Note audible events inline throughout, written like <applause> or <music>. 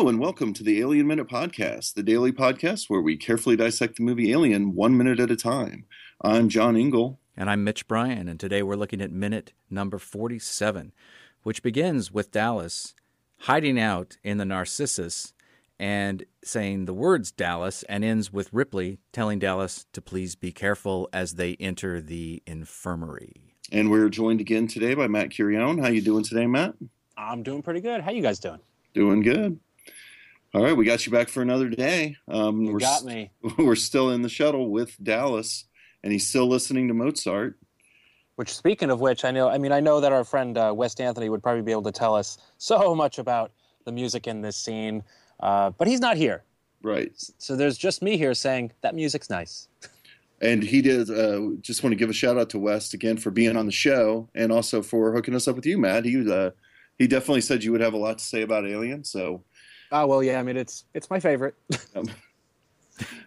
Hello, and welcome to the Alien Minute Podcast, the daily podcast where we carefully dissect the movie Alien one minute at a time. I'm John Ingle. And I'm Mitch Bryan, and today we're looking at minute number 47, which begins with Dallas hiding out in the Narcissus and saying the words Dallas and ends with Ripley telling Dallas to please be careful as they enter the infirmary. And we're joined again today by Matt Curione. How you doing today, Matt? I'm doing pretty good. How you guys doing? Doing good. All right, we got you back for another day. Um, You we're got me. <laughs> We're still in the shuttle with Dallas, and he's still listening to Mozart. Which, speaking of which, I know. I mean, I know that our friend uh, West Anthony would probably be able to tell us so <laughs> much about the music in this scene, uh, but he's not here. Right. So there's just me here saying that music's nice. <laughs> And he did. Uh, just want to give a shout out to West again for being on the show, and also for hooking us up with you, Matt. He uh, he definitely said you would have a lot to say about Alien. So Oh well, yeah. I mean, it's it's my favorite. <laughs> um,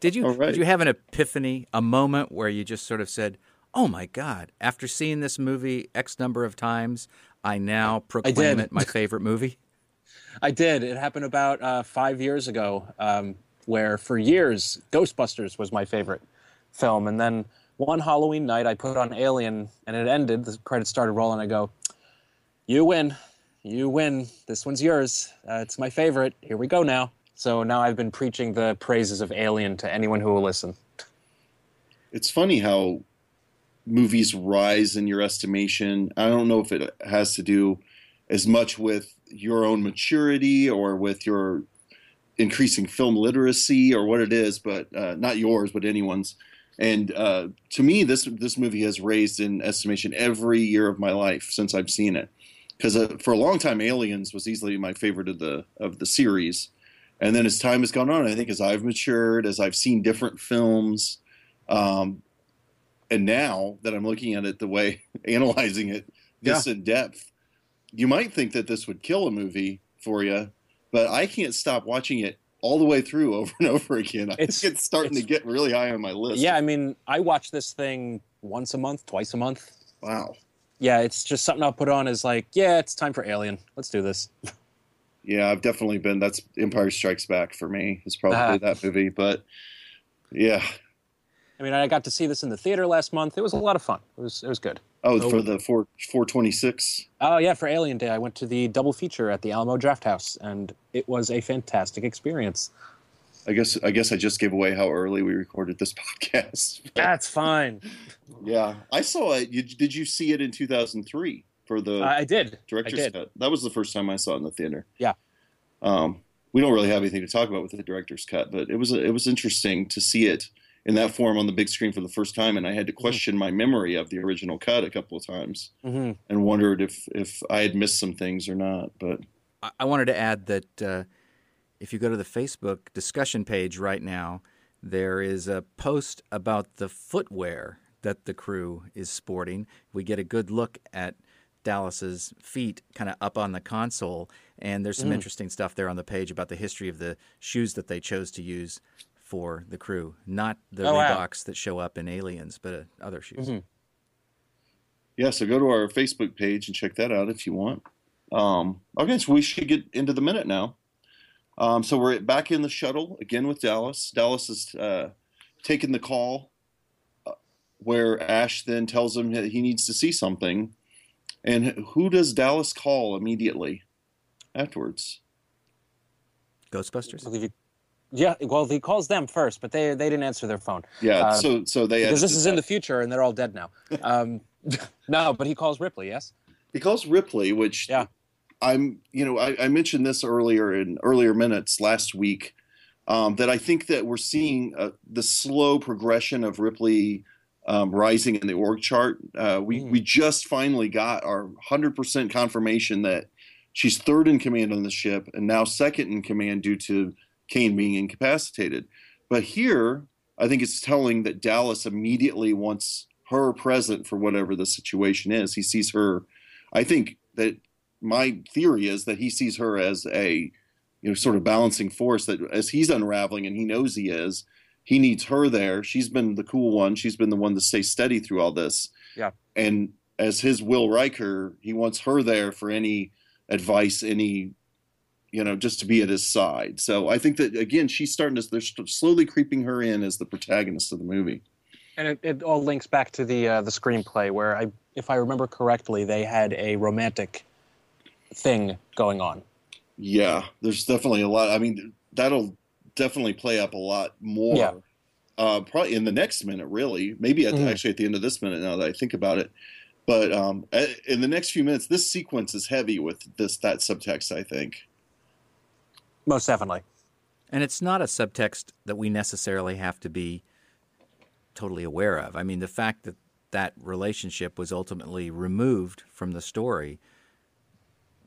Did you All right. did you have an epiphany, a moment where you just sort of said, "Oh my God!" After seeing this movie X number of times, I now proclaim did. it my favorite movie. <laughs> I did. It happened about uh, five years ago, um, where for years Ghostbusters was my favorite film, and then one Halloween night I put on Alien, and it ended. The credits started rolling. I go, "You win, you win. This one's yours. Uh, it's my favorite. Here we go now." So now I've been preaching the praises of Alien to anyone who will listen. it's funny how movies rise in your estimation. I don't know if it has to do as much with your own maturity or with your increasing film literacy or what it is, but uh, not yours, but anyone's. And uh, to me, this this movie has raised in estimation every year of my life since I've seen it. Because uh, for a long time, Aliens was easily my favorite of the of the series, and then as time has gone on, I think as I've matured, as I've seen different films, um, and now that I'm looking at it the way <laughs> analyzing it this in depth, you might think that this would kill a movie for you, but I can't stop watching it all the way through <laughs> over and over again. It's- it's starting to get really high on my list. Yeah, I mean, I watch this thing once a month, twice a month. Wow. Yeah, it's just something I'll put on as like, yeah, it's time for Alien. Let's do this. <laughs> Yeah, I've definitely been. That's Empire Strikes Back for me. It's probably Ah. that movie, but yeah. I mean, I got to see this in the theater last month. It was a lot of fun. It was it was good. Oh, Oh. for the four four twenty six. Oh yeah, for Alien Day, I went to the double feature at the Alamo Draft House, and it was a fantastic experience. I guess I guess I just gave away how early we recorded this <laughs> podcast. That's fine. Yeah, I saw it. You, did you see it in 2003 for the I I did. director's I did. cut? That was the first time I saw it in the theater. Yeah. Um, we don't really have anything to talk about with the director's cut, but it was it was interesting to see it in that form on the big screen for the first time, and I had Mm-hmm. to question my memory of the original cut a couple of times hmm and wondered if if I had missed some things or not. But I- I wanted to add that uh, if you go to the Facebook discussion page right now, there is a post about the footwear that the crew is sporting. We get a good look at Dallas's feet kind of up on the console, and there's some interesting stuff there on the page about the history of the shoes that they chose to use for the crew, not the Oh, wow. Reeboks that show up in Aliens, but uh, other shoes. Mhm. yeah, so go to our Facebook page and check that out if you want. Um, okay, so we should get into the minute now. Um, so we're back in the shuttle again with Dallas. Dallas is uh, taking the call uh, where Ash then tells him that he needs to see something. And who does Dallas call immediately afterwards? Ghostbusters. Yeah, well, he calls them first, but they they didn't answer their phone Yeah, Uh, so so they because this edited is in the future and they're all dead now. Um, <laughs> no, but he calls Ripley. Yes. he calls Ripley, which Yeah. I'm, you know, I, I mentioned this earlier in earlier minutes last week um, that I think that we're seeing uh, the slow progression of Ripley um, rising in the org chart. Uh, we Mm. we just finally got our hundred percent confirmation that she's third in command on the ship and now second in command due to Kane being incapacitated. But here, I think it's telling that Dallas immediately wants her present for whatever the situation is. He sees her. I think that my theory is that he sees her as a you know sort of balancing force that as he's unraveling and he knows he is he needs her there she's been the cool one she's been the one to stay steady through all this Yeah. and as his Will Riker he wants her there for any advice any you know, just to be at his side. So I think that again, she's starting to they're slowly creeping her in as the protagonist of the movie. And it, it all links back to the uh, the screenplay, where I, if I remember correctly, they had a romantic thing going on. Yeah, there's definitely a lot. I mean, that'll definitely play up a lot more. Yeah. Uh, probably in the next minute, really. Maybe at the, Mhm. actually at the end of this minute. Now that I think about it, but um, a- in the next few minutes, this sequence is heavy with this that subtext. I think. Most definitely. And it's not a subtext that we necessarily have to be totally aware of. I mean, the fact that that relationship was ultimately removed from the story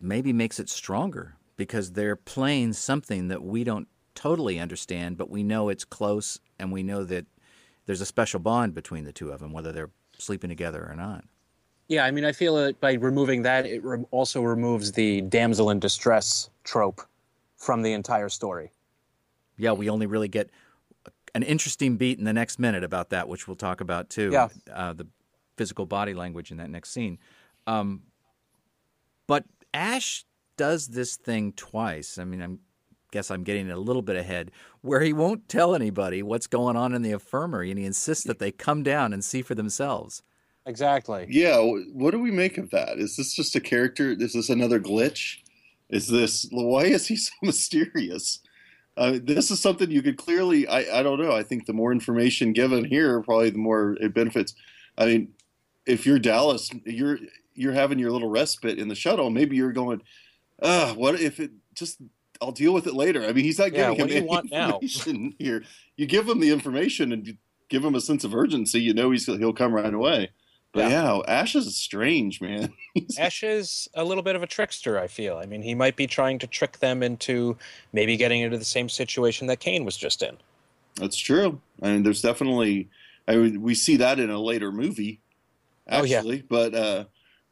maybe makes it stronger because they're playing something that we don't totally understand, but we know it's close and we know that there's a special bond between the two of them, whether they're sleeping together or not. Yeah, I mean, I feel that by removing that, it re- also removes the damsel in distress trope from the entire story. Yeah, we only really get an interesting beat in the next minute about that, which we'll talk about too. Yeah. Uh, the physical body language in that next scene. Um, but Ash does this thing twice. I mean, I guess I'm getting a little bit ahead, where he won't tell anybody what's going on in the infirmary, and he insists that they come down and see for themselves. Exactly. Yeah, what do we make of that? Is this just a character? Is this another glitch? Is this why is he <laughs> so mysterious? Uh, this is something you could clearly. I, I don't know. I think the more information given here, probably the more it benefits. I mean, if you're Dallas, you're you're having your little respite in the shuttle. Maybe you're going, ah, what if it just? I'll deal with it later. I mean, he's not Yeah, giving what do him you any want now? information here. You give him the information and you give him a sense of urgency. You know he's he'll come right away. But yeah, Ash is strange, man. <laughs> Ash is a little bit of a trickster, I feel. I mean, he might be trying to trick them into maybe getting into the same situation that Kane was just in. That's true. I mean, there's definitely. I mean, we see that in a later movie, Oh, yeah. actually. But uh,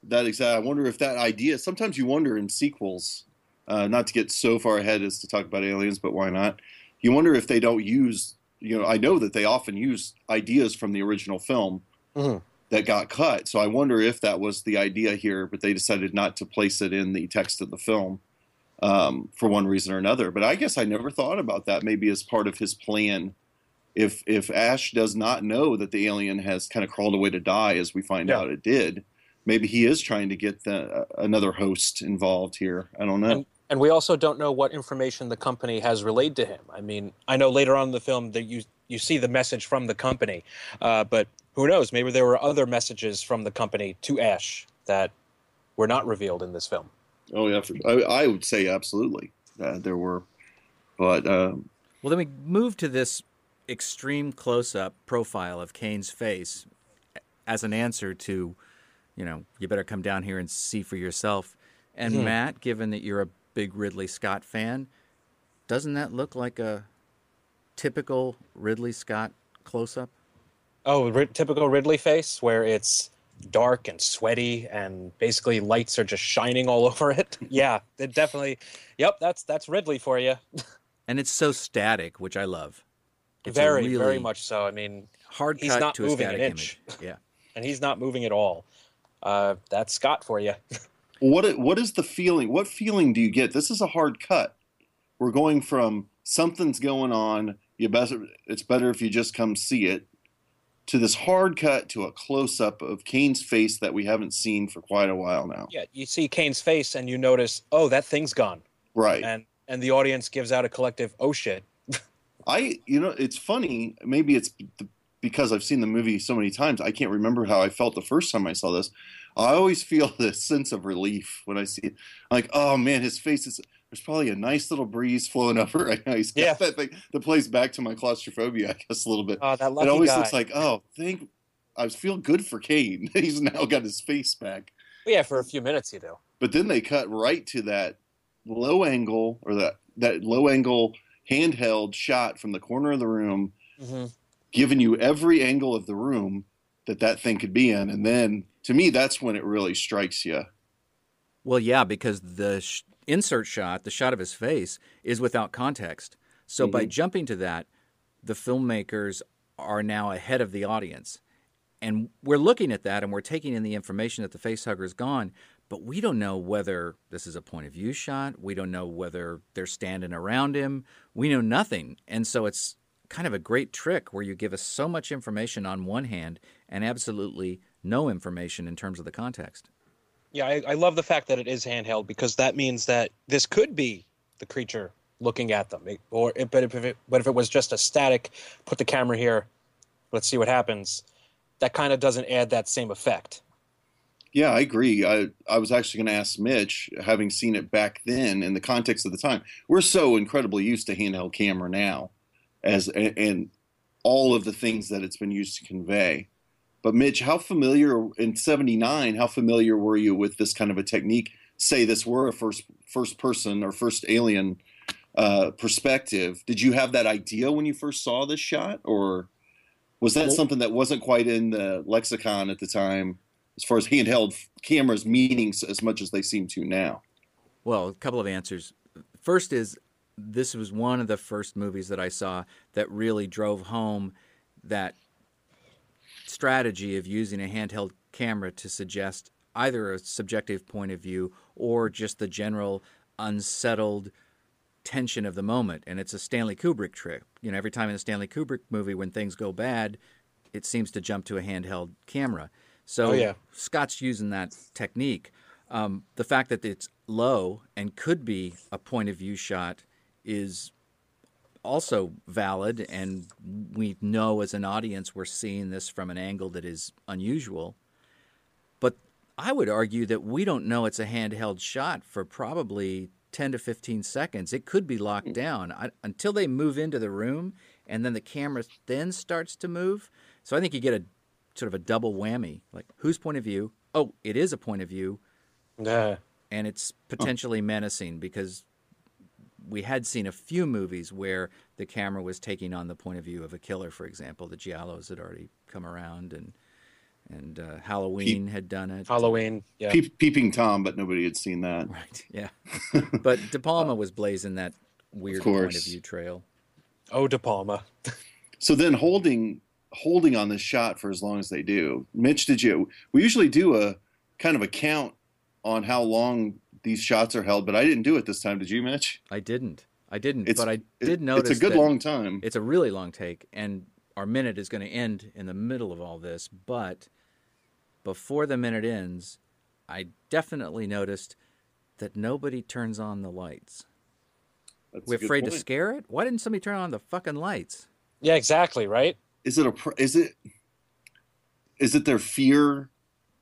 that exact. I wonder if that idea. Sometimes you wonder in sequels, uh, not to get so far ahead as to talk about aliens, but why not? You wonder if they don't use. You know, I know that they often use ideas from the original film Mhm. that got cut. So I wonder if that was the idea here, but they decided not to place it in the text of the film um, for one reason or another. But I guess I never thought about that. Maybe as part of his plan, if if Ash does not know that the alien has kind of crawled away to die, as we find Yeah. out it did, maybe he is trying to get the, uh, another host involved here. I don't know. And, and we also don't know what information the company has relayed to him. I mean, I know later on in the film that you you see the message from the company, uh, but who knows? Maybe there were other messages from the company to Ash that were not revealed in this film. oh yeah, for, I, I would say absolutely uh, there were, but um, Well, then we move to this extreme close up profile of Kane's face as an answer to, you know, you better come down here and see for yourself. And Mhm. Matt, given that you're a big Ridley Scott fan, doesn't that look like a typical Ridley Scott close up? Oh, ri- typical Ridley face, where it's dark and sweaty, and basically lights are just shining all <laughs> over it. yeah, it definitely. Yep, that's that's Ridley for you. <laughs> And it's so static, which I love. It's very, really very much so. I mean, hard he's cut not to a moving an static inch. image. Yeah. <laughs> and he's not moving at all. Uh, that's Scott for you. <laughs> what what is the feeling? What feeling do you get? This is a hard cut. We're going from something's going on. You best it's better if you just come see it to this hard cut to a close up of Kane's face that we haven't seen for quite a while now. Yeah, you see Kane's face and you notice, oh, that thing's gone, Right. and and the audience gives out a collective, oh shit. <laughs> I you know it's funny. Maybe it's b- because I've seen the movie so many times. I can't remember how I felt the first time I saw this. I always <laughs> feel this sense of relief when I see it. Like, oh man, his face is. There's probably a nice little breeze flowing <laughs> over right now. He's got Yeah. that thing that plays back to my claustrophobia, I guess, a little bit. Oh, that lucky it always guy. looks like, oh, thank. I feel good for Kane. <laughs> He's now got his face back. Well, yeah, for a few minutes you do. But then they cut right to that low angle or that that low angle handheld shot from the corner of the room hmm giving you every angle of the room that that thing could be in and then to me that's when it really strikes you Well, yeah, because the sh- insert shot, the shot of his face, is without context. So by Mhm. jumping to that, the filmmakers are now ahead of the audience. And we're looking at that and we're taking in the information that the face hugger is gone, but we don't know whether this is a point of view shot. We don't know whether they're standing around him. We know nothing. And so it's kind of a great trick where you give us so much information on one hand and absolutely no information in terms of the context. Yeah, I, I love the fact that it is handheld because that means that this could be the creature looking at them. It- or but if it but if it was just a static, put the camera here, let's see what happens. That kind of doesn't add that same effect. Yeah, I agree. I, I was actually going to ask Mitch, having seen it back then in the context of the time, we're so incredibly used to handheld camera now, as and, and all of the things that it's been used to convey. But Mitch, how familiar in '79? How familiar were you with this kind of a technique? Say this were a first first person or first alien uh, perspective. Did you have that idea when you first saw this shot, or was that something that wasn't quite in the lexicon at the time? as far as handheld cameras meaning as much as they seem to now. Well, a couple of answers. First is this was one of the first movies that I saw that really drove home that strategy of using a handheld camera to suggest either a subjective point of view or just the general unsettled tension of the moment. And it's a Stanley Kubrick trick. You know, every time in a Stanley Kubrick movie when things go bad, it seems to jump to a handheld camera. So Oh, yeah. Scott's using that technique. Um, the fact that it's low and could be a point of view shot is also valid, and we know as an audience we're seeing this from an angle that is unusual. But I would argue that we don't know it's a handheld shot for probably 10 to 15 seconds. It could be locked mm. down I, until they move into the room, and then the camera then starts to move. So I think you get a sort of a double whammy. Like, whose point of view? Oh, it is a point of view Yeah. and it's potentially menacing because we had seen a few movies where the camera was taking on the point of view of a killer. For example, the Giallos had already come around, and and uh, Halloween had done it. Halloween. Yeah. Peep, peeping Tom, but nobody had seen that. <laughs> Right. Yeah. but De Palma was blazing that weird point of view trail. Oh, De Palma. <laughs> So then holding holding on this shot for as long as they do. Mitch, did you? We usually do a kind of a count on how long these shots are held, but I didn't do it this time. Did you, Mitch? I didn't. I didn't. It's- but I It- did notice it's a good that long time. It's a really long take, and our minute is going to end in the middle of all this. But before the minute ends, I definitely noticed that nobody turns on the lights. That's We're good afraid to scare it. Why didn't somebody turn on the fucking lights? Yeah, exactly. Right. Is it a? pr- Is it? Is it their fear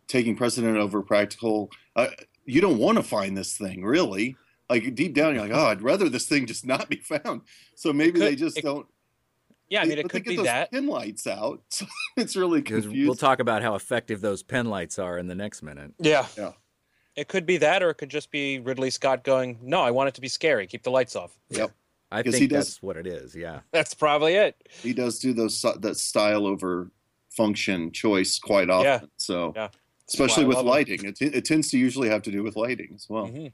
taking precedent over practical? Uh, you don't want to find this thing, really. Like deep down, you're like, oh, I'd rather this thing just not be found. So maybe could- they just it- don't. Yeah, I they- mean, it but they could get be those that. pin lights out. <laughs> So it's really Because confusing. we'll talk about how effective those pen lights are in the next minute. Yeah. Yeah. It could be that, or it could just be Ridley Scott going, "No, I want it to be scary. Keep the lights off." Yep. I think he does- that's what it is. Yeah. That's probably it. he does do those that style over function choice quite often. Yeah. So Yeah. Especially with lighting, it, it tends to usually have to do with lighting as well. Mhm.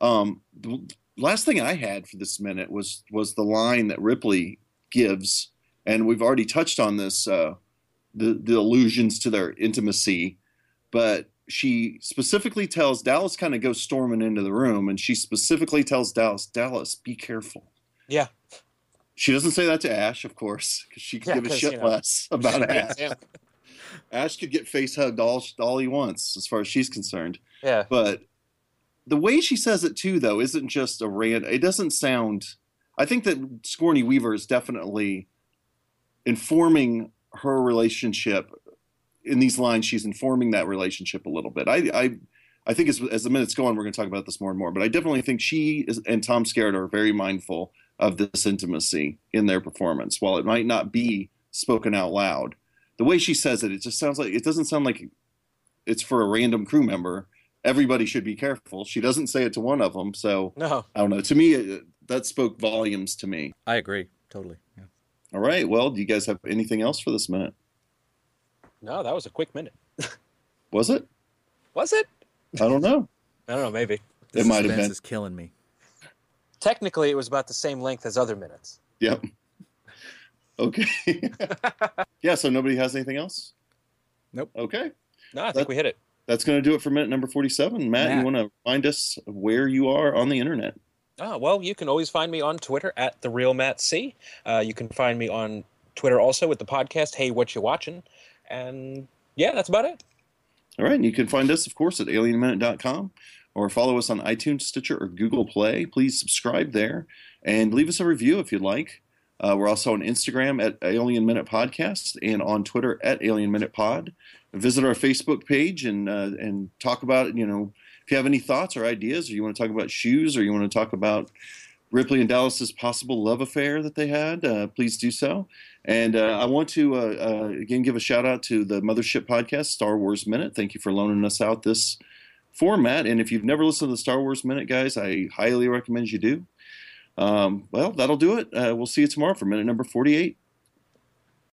Um, the last thing I had for this minute was was the line that Ripley gives, and we've already touched on this uh, the the allusions to their intimacy, but she specifically tells Dallas kind of goes storming into the room, and she specifically tells Dallas, Dallas, be careful. Yeah. She doesn't say that to Ash, of course, because she could Yeah, give a shit you know. less about <laughs> Ash. yeah. Ash could get face hugged all all he wants, as far as she's concerned. Yeah. But the way she says it too, though, isn't just a rant. It doesn't sound. I think that Sigourney Weaver is definitely informing her relationship in these lines. She's informing that relationship a little bit. I, I, I think as as the minutes go on, we're going to talk about this more and more. But I definitely think she is, and Tom Skerritt are very mindful of this intimacy in their performance, while it might not be spoken out loud. The way she says it, it just sounds like it doesn't sound like it's for a random crew member. Everybody should be careful. She doesn't say it to one of them, so No. I don't know. To me, it, that spoke volumes to me. I agree. Totally. Yeah. All right. Well, do you guys have anything else for this minute? No, that was a quick minute. <laughs> Was it? Was it? I don't know. <laughs> I don't know. Maybe. The It might have suspense been. is killing me. Technically, it was about the same length as other minutes. Yep. Okay. <laughs> yeah. So nobody has anything else. Nope. Okay. No, I think we hit it. that's going to do it for minute number 47. Matt, Matt. you want to find us where you are on the internet? Ah, well, you can always find me on Twitter at the real Matt C. Uh, you can find me on Twitter also with the podcast Hey What You Watching, and yeah, that's about it. All right, and you can find us, of course, at alienminute.com or follow us on iTunes, Stitcher, or Google Play. Please subscribe there and leave us a review if you'd like. Uh, we're also on Instagram at Alien Minute Podcast and on Twitter at Alien Minute Pod. Visit our Facebook page and uh, and talk about. You know, if you have any thoughts or ideas, or you want to talk about shoes, or you want to talk about Ripley and Dallas's possible love affair that they had, uh, please do so. And uh, I want to uh, uh, again give a shout out to the Mothership podcast, Star Wars Minute. Thank you for loaning us out this format. And if you've never listened to the Star Wars Minute, guys, I highly recommend you do. Um, well, that'll do it. Uh, we'll see you tomorrow for minute number 48.